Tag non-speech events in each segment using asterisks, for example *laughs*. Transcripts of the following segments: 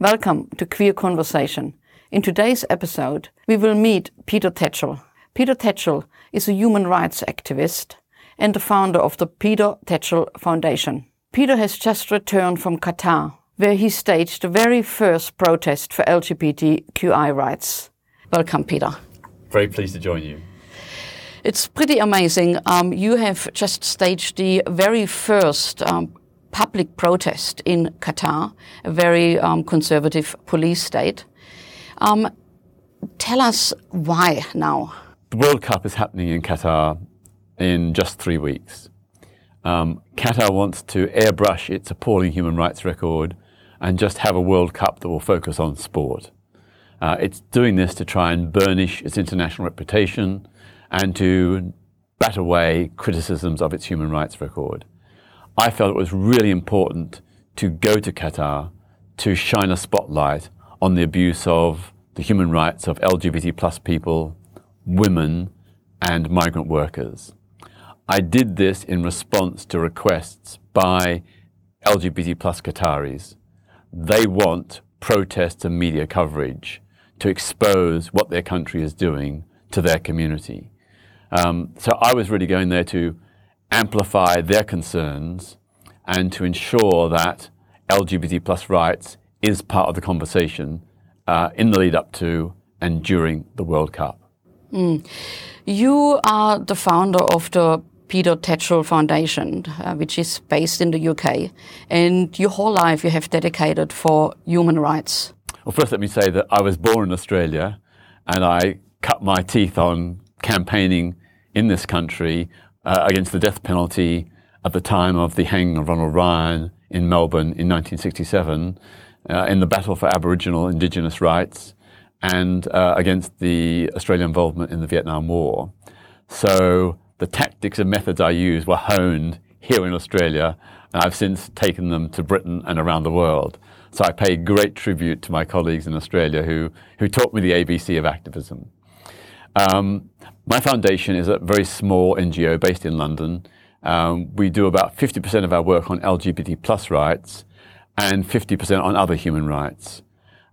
Welcome to Queer Conversation. In today's episode, we will meet Peter Tatchell. Peter Tatchell is a human rights activist and the founder of the Peter Tatchell Foundation. Peter has just returned from Qatar, where he staged the very first protest for LGBTQI rights. Welcome, Peter. Very pleased to join you. It's pretty amazing. Um, you have just staged the very first um, public protest in Qatar, a very um, conservative police state. Um, tell us why now? The World Cup is happening in Qatar in just three weeks. Um, Qatar wants to airbrush its appalling human rights record and just have a World Cup that will focus on sport. Uh, it's doing this to try and burnish its international reputation and to bat away criticisms of its human rights record. I felt it was really important to go to Qatar to shine a spotlight on the abuse of the human rights of LGBT plus people, women, and migrant workers. I did this in response to requests by LGBT plus Qataris. They want protests and media coverage to expose what their country is doing to their community. Um, so I was really going there to amplify their concerns and to ensure that LGBT plus rights is part of the conversation uh, in the lead up to and during the World Cup. Mm. You are the founder of the Peter Tatchell Foundation, uh, which is based in the UK, and your whole life you have dedicated for human rights. Well, first let me say that I was born in Australia, and I cut my teeth on campaigning in this country uh, against the death penalty at the time of the hanging of Ronald Ryan in Melbourne in 1967, uh, in the battle for Aboriginal Indigenous rights, and uh, against the Australian involvement in the Vietnam War. So the tactics and methods I used were honed here in Australia, and I've since taken them to Britain and around the world. So I pay great tribute to my colleagues in Australia who, who taught me the ABC of activism. Um, my foundation is a very small NGO based in London. Um, we do about 50% of our work on LGBT plus rights and 50% on other human rights.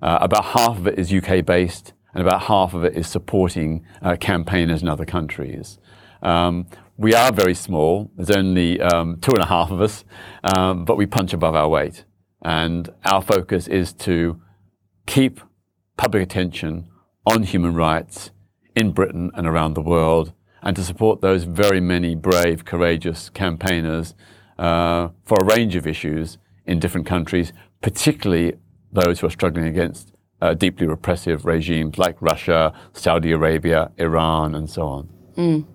Uh, about half of it is UK based and about half of it is supporting uh, campaigners in other countries. Um, we are very small. There's only um, two and a half of us, um, but we punch above our weight. And our focus is to keep public attention on human rights in Britain and around the world, and to support those very many brave, courageous campaigners uh, for a range of issues in different countries, particularly those who are struggling against uh, deeply repressive regimes like Russia, Saudi Arabia, Iran, and so on. Mm.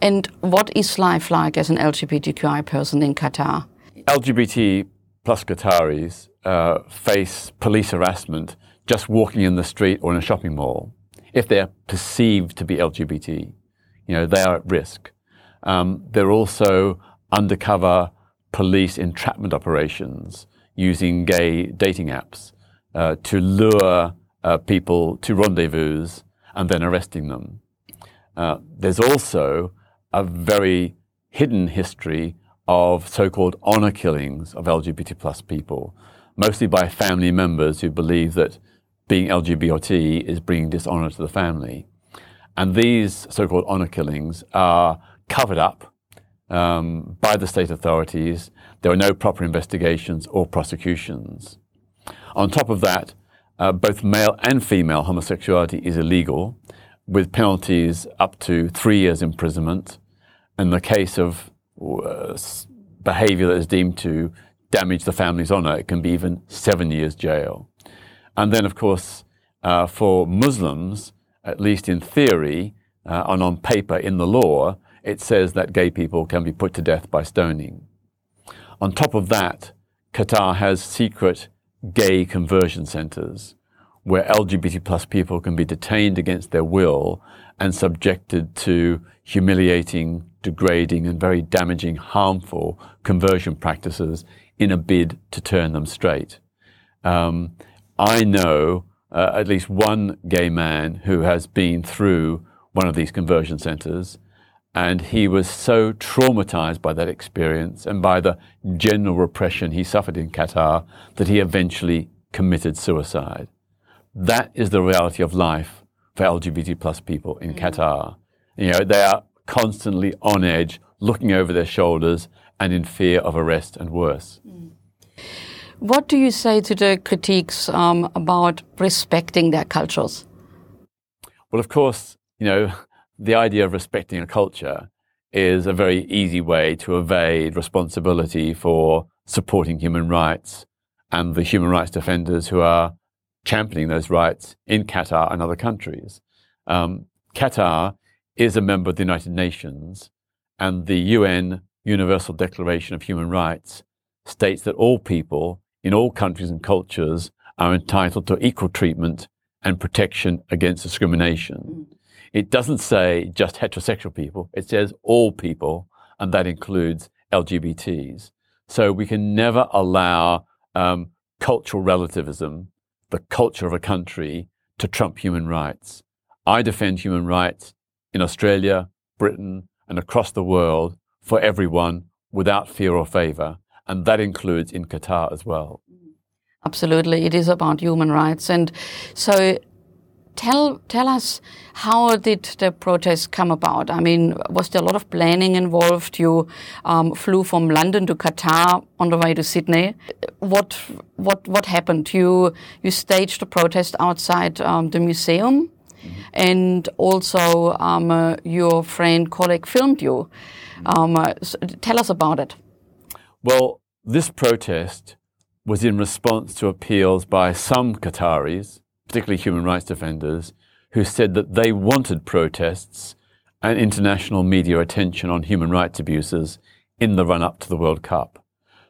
And what is life like as an LGBTQI person in Qatar? LGBT plus Qataris uh, face police harassment just walking in the street or in a shopping mall if they're perceived to be LGBT. You know, they are at risk. Um, they're also undercover police entrapment operations using gay dating apps uh, to lure uh, people to rendezvous and then arresting them. Uh, there's also a very hidden history of so-called honor killings of LGBT plus people, mostly by family members who believe that being LGBT is bringing dishonor to the family. And these so-called honor killings are covered up um, by the state authorities. There are no proper investigations or prosecutions. On top of that, uh, both male and female homosexuality is illegal, with penalties up to three years imprisonment. In the case of uh, behavior that is deemed to damage the family's honor, it can be even seven years jail. And then, of course, uh, for Muslims, at least in theory uh, and on paper in the law, it says that gay people can be put to death by stoning. On top of that, Qatar has secret gay conversion centers where LGBT plus people can be detained against their will and subjected to humiliating, degrading, and very damaging, harmful conversion practices in a bid to turn them straight. Um, I know uh, at least one gay man who has been through one of these conversion centers, and he was so traumatized by that experience and by the general repression he suffered in Qatar that he eventually committed suicide. That is the reality of life for LGBT plus people in Qatar. You know, they are constantly on edge, looking over their shoulders and in fear of arrest and worse. What do you say to the critiques um, about respecting their cultures? Well, of course, you know, *laughs* the idea of respecting a culture is a very easy way to evade responsibility for supporting human rights and the human rights defenders who are championing those rights in Qatar and other countries. Um, Qatar is a member of the United Nations, and the UN Universal Declaration of Human Rights states that all people in all countries and cultures are entitled to equal treatment and protection against discrimination. It doesn't say just heterosexual people, it says all people, and that includes LGBTs. So we can never allow um, cultural relativism, the culture of a country, to trump human rights. I defend human rights in Australia, Britain, and across the world for everyone without fear or favor, and that includes in Qatar as well. Absolutely, it is about human rights, and so tell tell us how did the protest come about? I mean, was there a lot of planning involved? You um, flew from London to Qatar on the way to Sydney. What what what happened? You you staged a protest outside um, the museum, and also um, uh, your friend colleague filmed you. Um, uh, so tell us about it. Well, this protest was in response to appeals by some Qataris, particularly human rights defenders, who said that they wanted protests and international media attention on human rights abuses in the run up to the World Cup.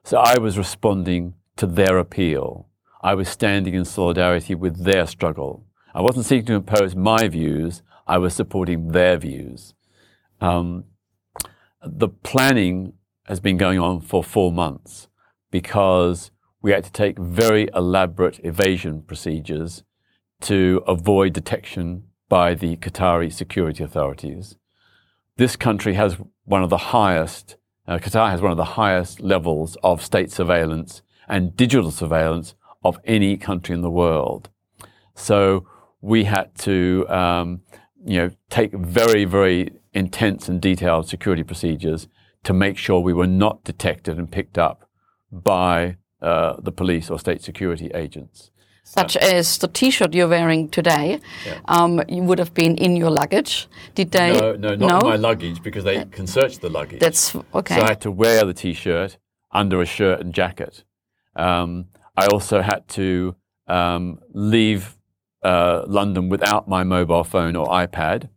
So I was responding to their appeal. I was standing in solidarity with their struggle. I wasn't seeking to impose my views, I was supporting their views. Um, the planning has been going on for four months because we had to take very elaborate evasion procedures to avoid detection by the Qatari security authorities. This country has one of the highest, uh, Qatar has one of the highest levels of state surveillance and digital surveillance of any country in the world. So we had to, um, you know, take very, very intense and detailed security procedures to make sure we were not detected and picked up by uh, the police or state security agents. Such as the T-shirt you're wearing today, Yeah. um, you would have been in your luggage. Did they? No, no, not my luggage because they can search the luggage. That's okay. So I had to wear the t-shirt under a shirt and jacket. Um, I also had to um, leave uh, London without my mobile phone or iPad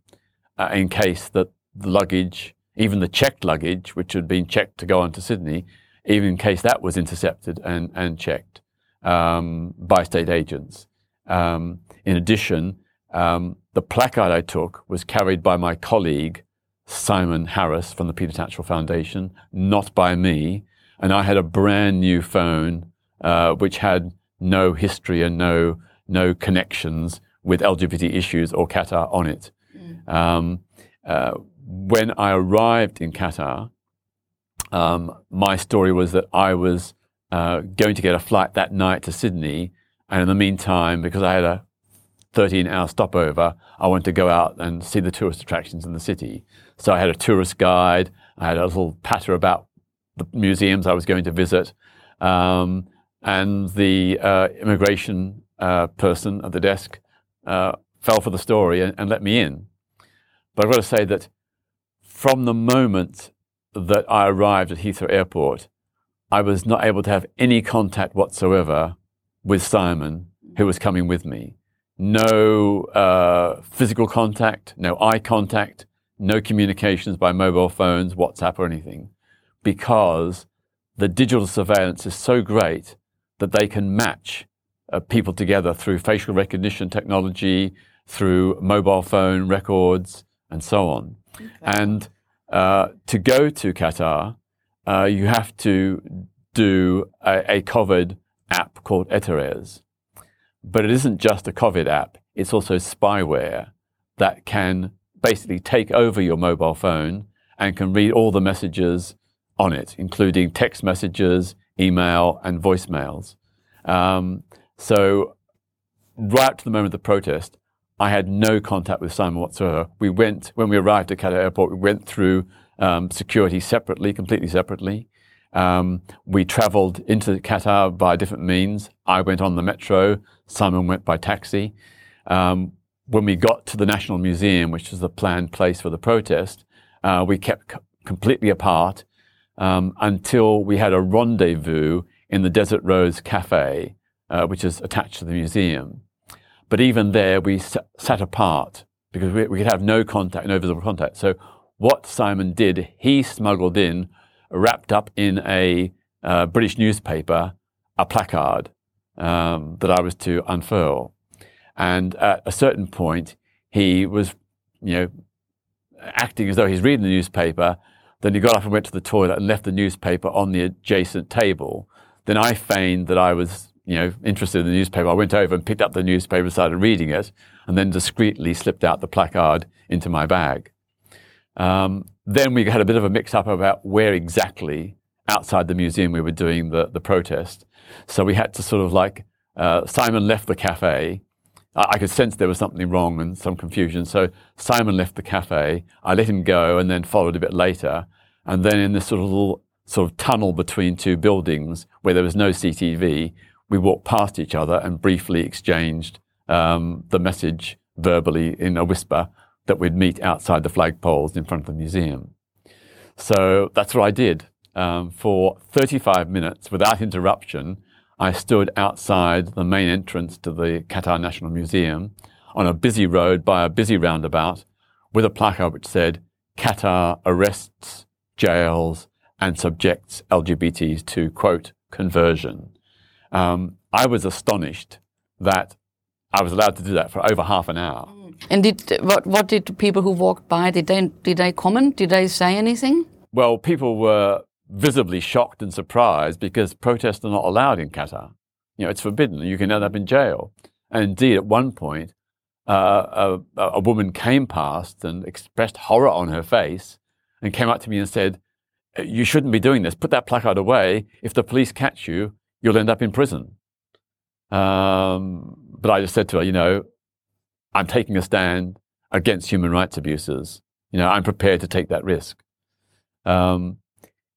uh, in case that the luggage, even the checked luggage, which had been checked to go on to Sydney, even in case that was intercepted and, and checked um, by state agents. Um, in addition, um, the placard I took was carried by my colleague, Simon Harris from the Peter Tatchell Foundation, not by me. And I had a brand new phone, uh, which had no history and no, no connections with LGBT issues or Qatar on it. Um, uh, when I arrived in Qatar, um, my story was that I was uh, going to get a flight that night to Sydney, and in the meantime, because I had a 13-hour stopover, I wanted to go out and see the tourist attractions in the city. So I had a tourist guide. I had a little patter about the museums I was going to visit, um, and the uh, immigration uh, person at the desk uh, fell for the story and, and let me in. But I've got to say that from the moment that I arrived at Heathrow Airport, I was not able to have any contact whatsoever with Simon, who was coming with me. No uh, physical contact, no eye contact, no communications by mobile phones, WhatsApp, or anything, because the digital surveillance is so great that they can match uh, people together through facial recognition technology, through mobile phone records, and so on. And uh, to go to Qatar, uh, you have to do a, a COVID app called Ehteraz. But it isn't just a COVID app, it's also spyware that can basically take over your mobile phone and can read all the messages on it, including text messages, email, and voicemails. Um, So, right up to the moment of the protest, I had no contact with Simon whatsoever. We went, when we arrived at Qatar airport, we went through um, security separately, completely separately. Um, we traveled into Qatar by different means. I went on the metro, Simon went by taxi. Um, when we got to the National Museum, which was the planned place for the protest, uh, we kept c- completely apart um, until we had a rendezvous in the Desert Rose Cafe, uh, which is attached to the museum. But even there, we sat apart because we, we, could have no contact, no visible contact. So what Simon did, he smuggled in, wrapped up in a uh, British newspaper, a placard um, that I was to unfurl. And at a certain point, he was, you know, acting as though he's reading the newspaper. Then he got up and went to the toilet and left the newspaper on the adjacent table. Then I feigned that I was, you know, interested in the newspaper. I went over and picked up the newspaper, started reading it, and then discreetly slipped out the placard into my bag. Um, then we had a bit of a mix-up about where exactly outside the museum we were doing the, the protest. So we had to sort of like, uh, Simon left the cafe. I, I could sense there was something wrong and some confusion. So Simon left the cafe. I let him go and then followed a bit later. And then in this sort of little sort of tunnel between two buildings where there was no CTV, we walked past each other and briefly exchanged um, the message verbally in a whisper that we'd meet outside the flagpoles in front of the museum. So that's what I did. Um, for 35 minutes, without interruption, I stood outside the main entrance to the Qatar National Museum on a busy road by a busy roundabout with a placard which said, Qatar arrests, jails, and subjects LGBTs to, quote, conversion. Um, I was astonished that I was allowed to do that for over half an hour. And did what? What did people who walked by? Did they did they comment? Did they say anything? Well, people were visibly shocked and surprised because protests are not allowed in Qatar. You know, it's forbidden. You can end up in jail. And indeed, at one point, uh, a, a woman came past and expressed horror on her face and came up to me and said, "You shouldn't be doing this. Put that placard away. If the police catch you, you'll end up in prison." Um, but I just said to her, you know, I'm taking a stand against human rights abuses. You know, I'm prepared to take that risk. Um,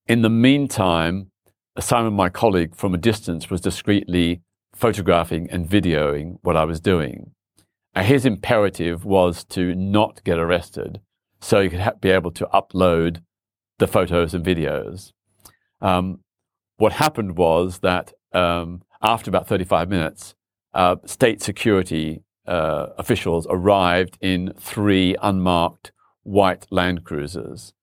in the meantime, Simon, my colleague, from a distance, was discreetly photographing and videoing what I was doing. And his imperative was to not get arrested so he could ha- be able to upload the photos and videos. Um, what happened was that um, after about 35 minutes, uh, state security uh, officials arrived in three unmarked white Land Cruisers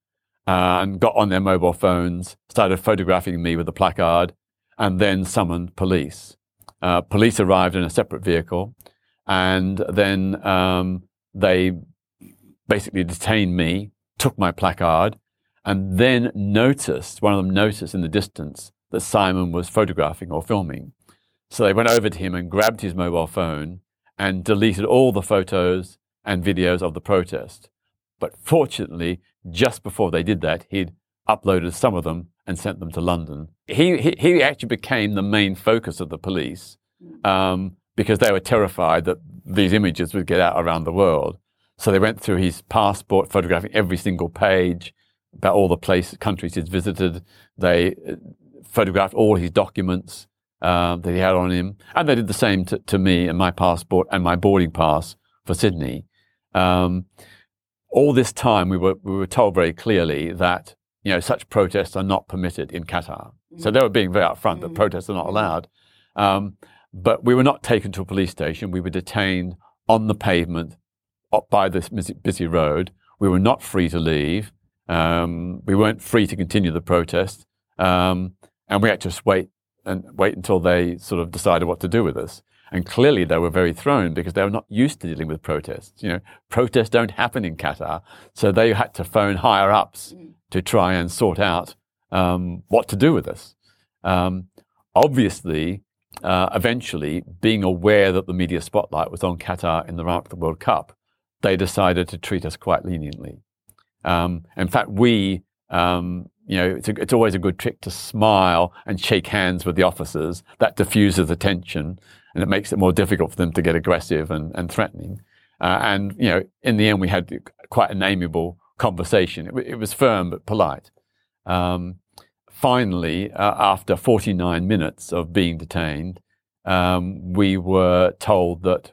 uh, and got on their mobile phones, started photographing me with a placard, and then summoned police. Uh, police arrived in a separate vehicle, and then um, they basically detained me, took my placard, and then noticed, one of them noticed in the distance that Simon was photographing or filming. So they went over to him and grabbed his mobile phone and deleted all the photos and videos of the protest. But fortunately, just before they did that, he'd uploaded some of them and sent them to London. He, he, he actually became the main focus of the police um, because they were terrified that these images would get out around the world. So they went through his passport, photographing every single page about all the places, countries he'd visited. They photographed all his documents uh, that he had on him, and they did the same to, to, me and my passport and my boarding pass for Sydney. Um, all this time, we were we were told very clearly that you know such protests are not permitted in Qatar. Mm-hmm. So they were being very upfront that mm-hmm. protests are not mm-hmm. allowed. Um, but we were not taken to a police station. We were detained on the pavement by this busy road. We were not free to leave. Um, we weren't free to continue the protest. Um, and we had to just wait and wait until they sort of decided what to do with us. And clearly they were very thrown because they were not used to dealing with protests. You know, protests don't happen in Qatar. So they had to phone higher ups mm. to try and sort out um, what to do with us. Um, obviously, uh, eventually, being aware that the media spotlight was on Qatar in the run up to the World Cup, they decided to treat us quite leniently. Um, in fact, we um, you know, it's, a, it's always a good trick to smile and shake hands with the officers. That diffuses the tension. and it makes it more difficult for them to get aggressive and, and threatening. Uh, and you know, in the end, we had quite an amiable conversation. It, it was firm but polite. Um, finally, uh, after 49 minutes of being detained, um, we were told that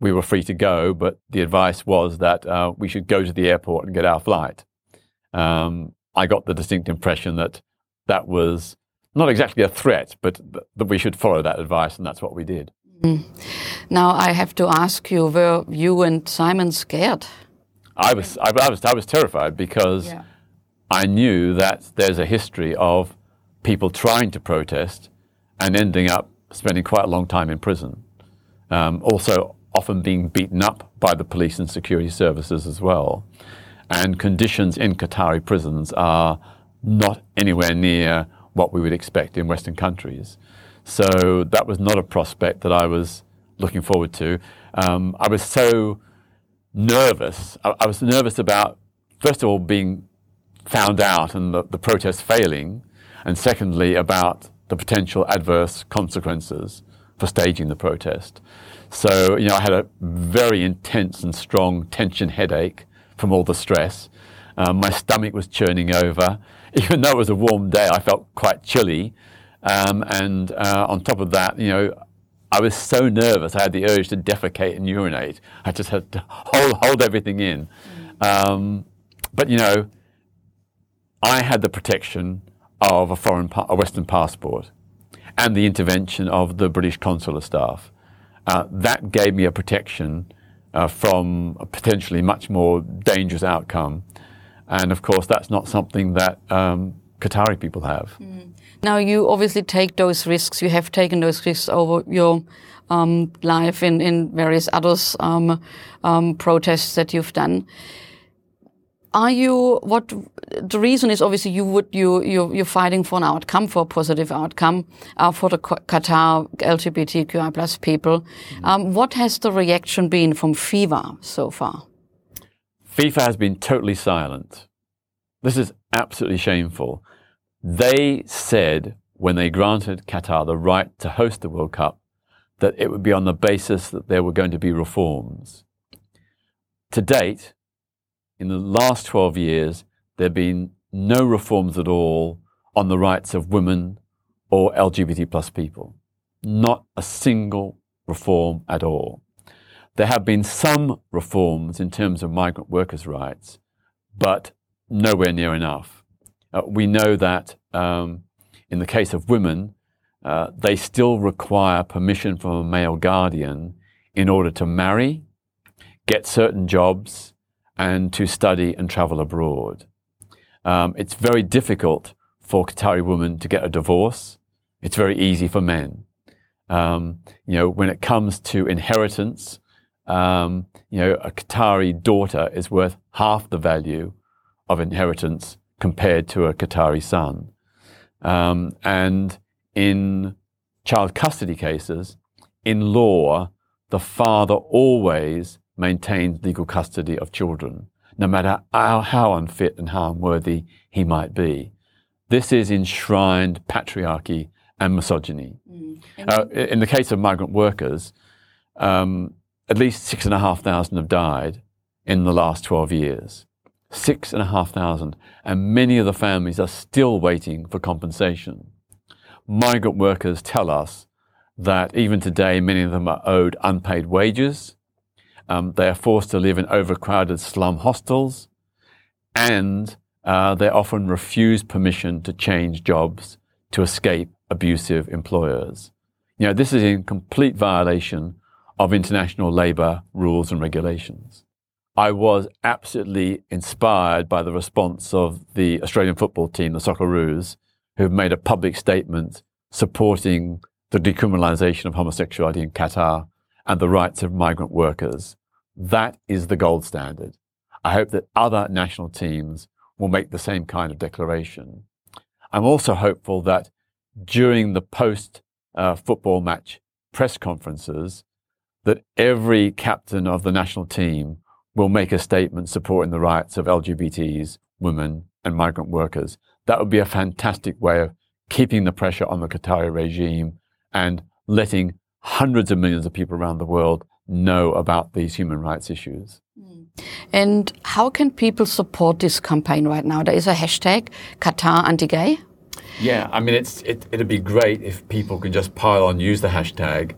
we were free to go, but the advice was that uh, we should go to the airport and get our flight. Um, I got the distinct impression that that was not exactly a threat, but th- that we should follow that advice, and that's what we did. Mm. Now I have to ask you: Were you and Simon scared? I was, I, I was, I was terrified because yeah. I knew that there's a history of people trying to protest and ending up spending quite a long time in prison. Um, also, often being beaten up by the police and security services as well. And conditions in Qatari prisons are not anywhere near what we would expect in Western countries. So that was not a prospect that I was looking forward to. Um, I was so nervous. I, I, was nervous about, first of all, being found out and the, the protest failing, and secondly, about the potential adverse consequences for staging the protest. So, you know, I had a very intense and strong tension headache from all the stress. Um, my stomach was churning over. *laughs* Even though it was a warm day, I felt quite chilly. Um, and uh, on top of that, you know, I was so nervous. I had the urge to defecate and urinate. I just had to *laughs* hold, hold everything in. Um, but, you know, I had the protection of a foreign, a Western passport and the intervention of the British consular staff. Uh, that gave me a protection uh, from a potentially much more dangerous outcome. And of course, that's not something that um, Qatari people have. Mm. Now, you obviously take those risks. You have taken those risks over your um, life in, in various others um, um protests that you've done are you what the reason is obviously you would you you you're fighting for an outcome for a positive outcome uh, for the Qatar LGBTQI plus people. Mm. Um, what has the reaction been from FIFA so far? FIFA has been totally silent. This is absolutely shameful. They said when they granted Qatar the right to host the World Cup that it would be on the basis that there were going to be reforms. To date, in the last 12 years, there have been no reforms at all on the rights of women or LGBT plus people. Not a single reform at all. There have been some reforms in terms of migrant workers' rights, but nowhere near enough. Uh, we know that um, in the case of women, uh, they still require permission from a male guardian in order to marry, get certain jobs, and to study and travel abroad. Um, it's very difficult for Qatari women to get a divorce. It's very easy for men. Um, you know, when it comes to inheritance, um, you know, a Qatari daughter is worth half the value of inheritance compared to a Qatari son. Um, and in child custody cases, in law, the father always maintains legal custody of children, no matter how, how unfit and how unworthy he might be. This is enshrined patriarchy and misogyny. Mm. Uh, in the case of migrant workers, um, at least six and a half thousand have died in the last 12 years. Six and a half thousand. And many of the families are still waiting for compensation. Migrant workers tell us that even today, many of them are owed unpaid wages um, they are forced to live in overcrowded slum hostels, and uh, they often refuse permission to change jobs to escape abusive employers. You know, this is in complete violation of international labor rules and regulations. I was absolutely inspired by the response of the Australian football team, the Socceroos, who've made a public statement supporting the decriminalisation of homosexuality in Qatar and the rights of migrant workers. That is the gold standard. I hope that other national teams will make the same kind of declaration. I'm also hopeful that during the post uh, football match press conferences, that every captain of the national team will make a statement supporting the rights of LGBTs, women, and migrant workers. That would be a fantastic way of keeping the pressure on the Qatari regime and letting hundreds of millions of people around the world know about these human rights issues. And how can people support this campaign right now? There is a hashtag Qatar anti-gay. Yeah, I mean, it's it, it'd be great if people can just pile on, use the hashtag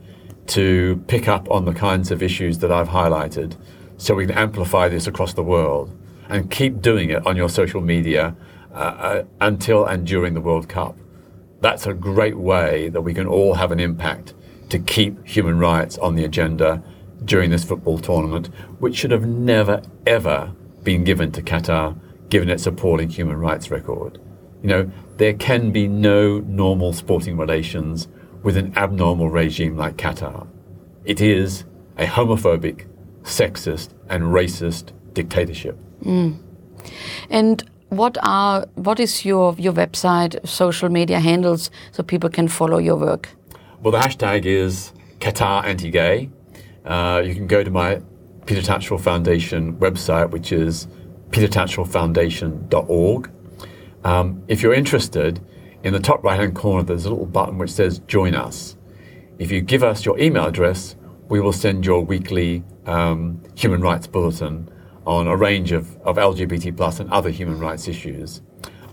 to pick up on the kinds of issues that I've highlighted, so we can amplify this across the world and keep doing it on your social media uh, uh, until and during the World Cup. That's a great way that we can all have an impact to keep human rights on the agenda during this football tournament, which should have never, ever been given to Qatar, given its appalling human rights record. You know, there can be no normal sporting relations with an abnormal regime like Qatar. It is a homophobic, sexist, and racist dictatorship. Mm. And what are what is your your website, social media handles, so people can follow your work? Well, the hashtag is Qatar anti-gay. Uh, you can go to my Peter Tatchell Foundation website, which is petertatchellfoundation.org. Um, if you're interested, in the top right hand corner, there's a little button which says Join Us. If you give us your email address, we will send your weekly um, human rights bulletin on a range of, of LGBT plus and other human rights issues.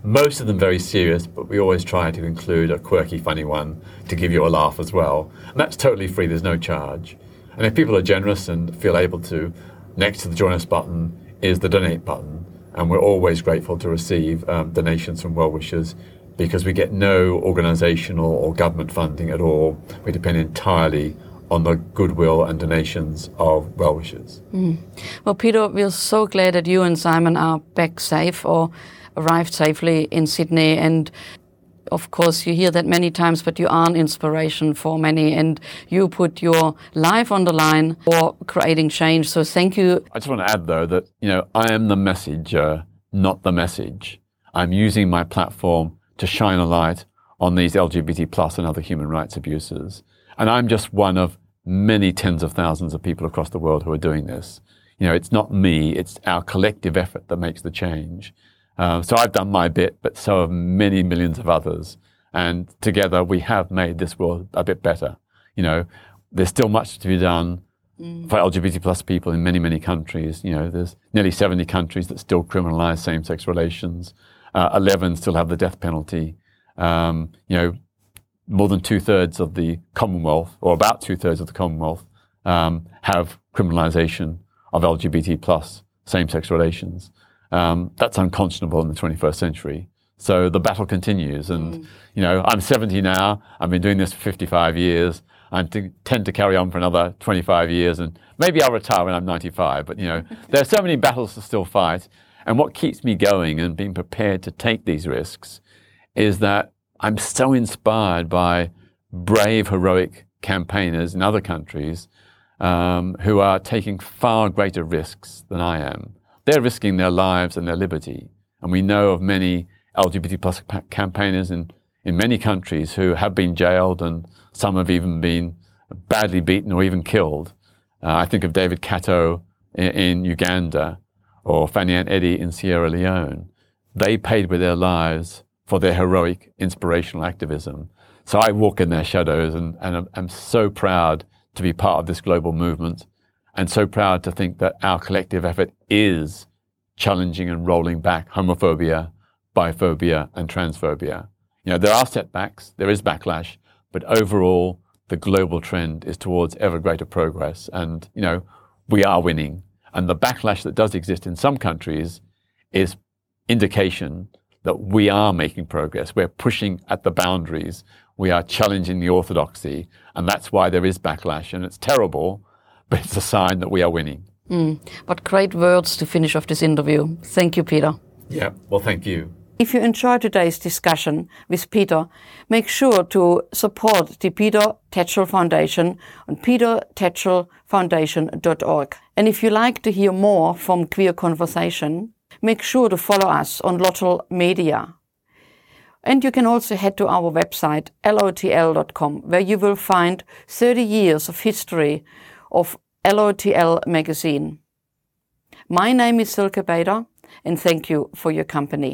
Most of them very serious, but we always try to include a quirky, funny one to give you a laugh as well. And that's totally free, there's no charge. And if people are generous and feel able to, next to the Join Us button is the Donate button. And we're always grateful to receive um, donations from well wishers because we get no organizational or government funding at all. We depend entirely on the goodwill and donations of well wishers. Mm. Well, Peter, we're so glad that you and Simon are back safe or arrived safely in Sydney. And of course, you hear that many times, but you are an inspiration for many, and you put your life on the line for creating change. So, thank you. I just want to add, though, that you know I am the messenger, not the message. I'm using my platform to shine a light on these LGBT plus and other human rights abuses, and I'm just one of many tens of thousands of people across the world who are doing this. You know, it's not me; it's our collective effort that makes the change. Um, so I've done my bit, but so have many millions of others. And together we have made this world a bit better. You know, there's still much to be done mm. for LGBT plus people in many, many countries. You know, there's nearly 70 countries that still criminalize same-sex relations. Uh, 11 still have the death penalty. Um, you know, more than two-thirds of the Commonwealth, or about two-thirds of the Commonwealth, um, have criminalization of LGBT plus same-sex relations. Um, that's unconscionable in the 21st century. So the battle continues. And, mm. you know, I'm 70 now. I've been doing this for 55 years. I tend to carry on for another 25 years. And maybe I'll retire when I'm 95. But, you know, *laughs* there are so many battles to still fight. And what keeps me going and being prepared to take these risks is that I'm so inspired by brave, heroic campaigners in other countries um, who are taking far greater risks than I am they're risking their lives and their liberty. And we know of many LGBT plus campaigners in, in many countries who have been jailed and some have even been badly beaten or even killed. Uh, I think of David Kato in, in Uganda or Fanny Ann Eddy in Sierra Leone. They paid with their lives for their heroic, inspirational activism. So I walk in their shadows and, and I'm, I'm so proud to be part of this global movement and so proud to think that our collective effort is challenging and rolling back homophobia, biphobia, and transphobia. You know, there are setbacks, there is backlash, but overall, the global trend is towards ever greater progress. And, you know, we are winning. And the backlash that does exist in some countries is indication that we are making progress. We're pushing at the boundaries. We are challenging the orthodoxy. And that's why there is backlash. And it's terrible but it's a sign that we are winning. Mm. What great words to finish off this interview. Thank you, Peter. Yeah, well, thank you. If you enjoyed today's discussion with Peter, make sure to support the Peter Tatchell Foundation on petertatchellfoundation.org. And if you like to hear more from Queer Conversation, make sure to follow us on Lotl Media. And you can also head to our website, lotl.com, where you will find 30 years of history of LOTL magazine. My name is Silke Bader and thank you for your company.